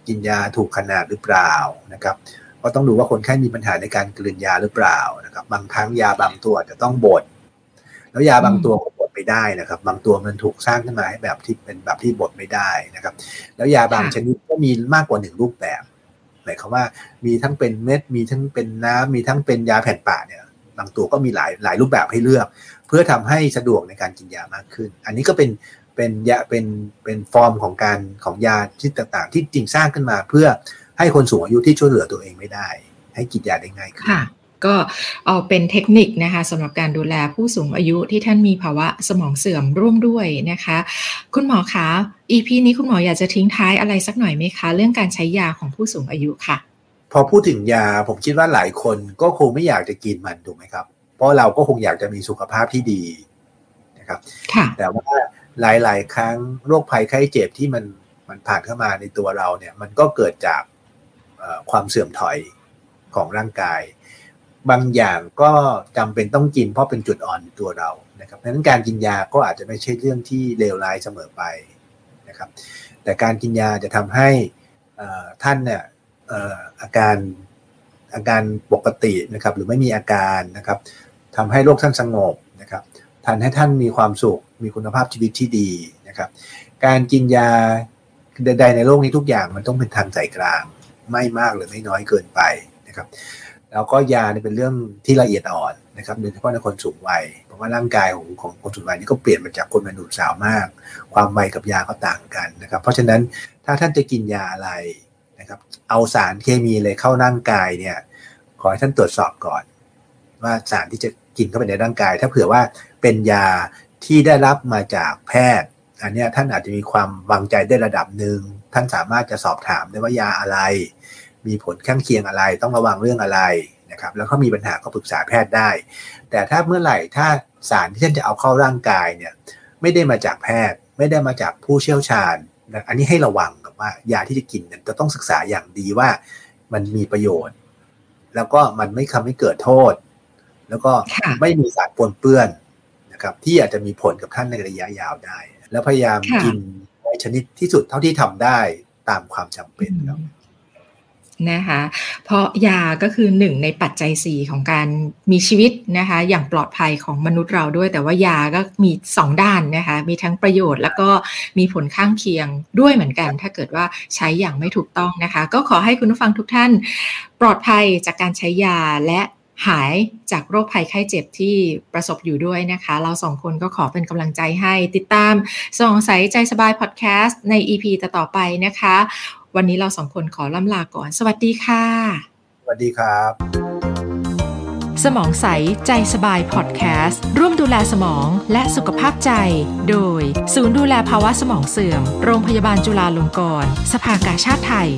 กินยาถูกขนาดหรือเปล่านะครับ ก็ต้องดูว่าคนไข้มีปัญหาในการกลืนยาหรือเปล่านะครับ บางครั้งยาบางตัวจะต้องบด แล้วยาบางตัวก็บดไม่ได้นะครับ บางตัวมันถูกสร้างขึ้นมาให้แบบที่เป็นแบบที่บดไม่ได้นะครับ แล้วยาบางชนิดก็มีมากกว่าหนึ่งรูปแบบ หมายความว่ามีทั้งเป็นเม็ด มีทั้งเป็นน้ำมีทั้งเป็นยาแผ่นปะเนี่ยบางตัวก็มีหลายหลายรูปแบบให้เลือก เพื่อทำให้สะดวกในการกินยามากขึ้น อันนี้ก็เป็นเป็นยาเป็นเป็นฟอร์มของการของยาที่ต่างๆ ที่จริงสร้างขึ้นมาเพื่อให้คนสูงอายุที่ช่วยเหลือตัวเองไม่ได้ ให้กินยาได้ง่ายขึ้น ก็เอาเป็นเทคนิคนะคะสำหรับการดูแลผู้สูงอายุที่ท่านมีภาวะสมองเสื่อมร่วมด้วยนะคะ คุณหมอคะ EP นี้คุณหมออยากจะทิ้งท้ายอะไรสักหน่อยไหมคะ เรื่องการใช้ยาของผู้สูงอายุค่ะ พอพูดถึงยาผมคิดว่าหลายคนก็คงไม่อยากจะกินมันถูกไหมครับ เพราะเราก็คงอยากจะมีสุขภาพที่ดีนะครับแต่ว่าหลาย ๆ ครั้งโรคภัยไข้เจ็บที่มันมันผ่านเข้ามาในตัวเราเนี่ย มันก็เกิดจากความเสื่อมถอยของร่างกาย บางอย่างก็จำเป็นต้องกินเพราะเป็นจุดอ่อนตัวเรานะครับดังนั้นการกินยาก็อาจจะไม่ใช่เรื่องที่เลวร้ายเสมอไปนะครับ แต่การกินยาจะทำให้ท่านเนี่ยอาการอาการปกตินะครับหรือไม่มีอาการนะครับทำให้โรคท่านสงบนะครับทำให้ท่านมีความสุข มีคุณภาพชีวิตที่ดีนะครับ การกินยาใดๆในโลกนี้ทุกอย่างมันต้องเป็นทางสายกลาง ไม่มากหรือไม่น้อยเกินไปนะครับ แล้วก็ยาเนี่ยเป็นเรื่องที่ละเอียดอ่อนนะครับโดยเฉพาะในคนสูงวัยเพราะว่าร่างกายของของคนสูงวัยนี่ก็เปลี่ยนมาจากคนเป็นหนุ่มสาวมาก ความวัยกับยาก็ต่างกันนะครับ เพราะฉะนั้นถ้าท่านจะกินยาอะไรนะครับ เอาสารเคมีเลยเข้าร่างกายเนี่ยขอให้ท่านตรวจสอบก่อน ว่าสารที่จะกินเข้าไปในร่างกาย ถ้าเผื่อว่าเป็นยาที่ได้รับมาจากแพทย์ อันนี้ท่านอาจจะมีความวางใจได้ระดับหนึ่งท่านสามารถจะสอบถามได้ว่ายาอะไร มีผลข้างเคียงอะไร ต้องระวังเรื่องอะไรนะครับแล้วเขามีปัญหาก็ปรึกษาแพทย์ได้ แต่ถ้าเมื่อไหร่ถ้าสารที่ท่านจะเอาเข้าร่างกายเนี่ยไม่ได้มาจากแพทย์ ไม่ได้มาจากผู้เชี่ยวชาญนะอันนี้ให้ระวังกับว่ายาที่จะกินเนี่ยจะต้องศึกษาอย่างดีว่ามันมีประโยชน์ แล้วก็มันไม่ทำให้เกิดโทษ แล้วก็ค่ะไม่มีสารปนเปื้อนนะครับที่อาจจะมีผลกับท่านในระยะยาวได้ แล้วพยายามค่ะกินในชนิดที่สุดเท่าที่ทำได้ตามความจำเป็นครับ นะคะเพราะยาก็คือหนึ่งในปัจจัยสี่ของการมีชีวิตนะคะอย่างปลอดภัยของมนุษย์เราด้วย แต่ว่ายาก็มีสองด้านนะคะมีทั้งประโยชน์แล้วก็มีผลข้างเคียงด้วยเหมือนกัน ถ้าเกิดว่าใช้อย่างไม่ถูกต้องนะคะ ก็ขอให้คุณผู้ฟังทุกท่านปลอดภัยจากการใช้ยาและหายจากโรคภัยไข้เจ็บที่ประสบอยู่ด้วยนะคะ เราสองคนก็ขอเป็นกำลังใจให้ติดตามสมองใสใจสบายพอดแคสต์ใน EP ต่อๆไปนะคะ วันนี้เราสองคนขอล่ำลาก่อน สวัสดีค่ะ สวัสดีครับ สมองใส ใจสบายพอดแคสต์ ร่วมดูแลสมองและสุขภาพใจ โดย ศูนย์ดูแลภาวะสมองเสื่อม โรงพยาบาลจุฬาลงกรณ์ สภากาชาติไทย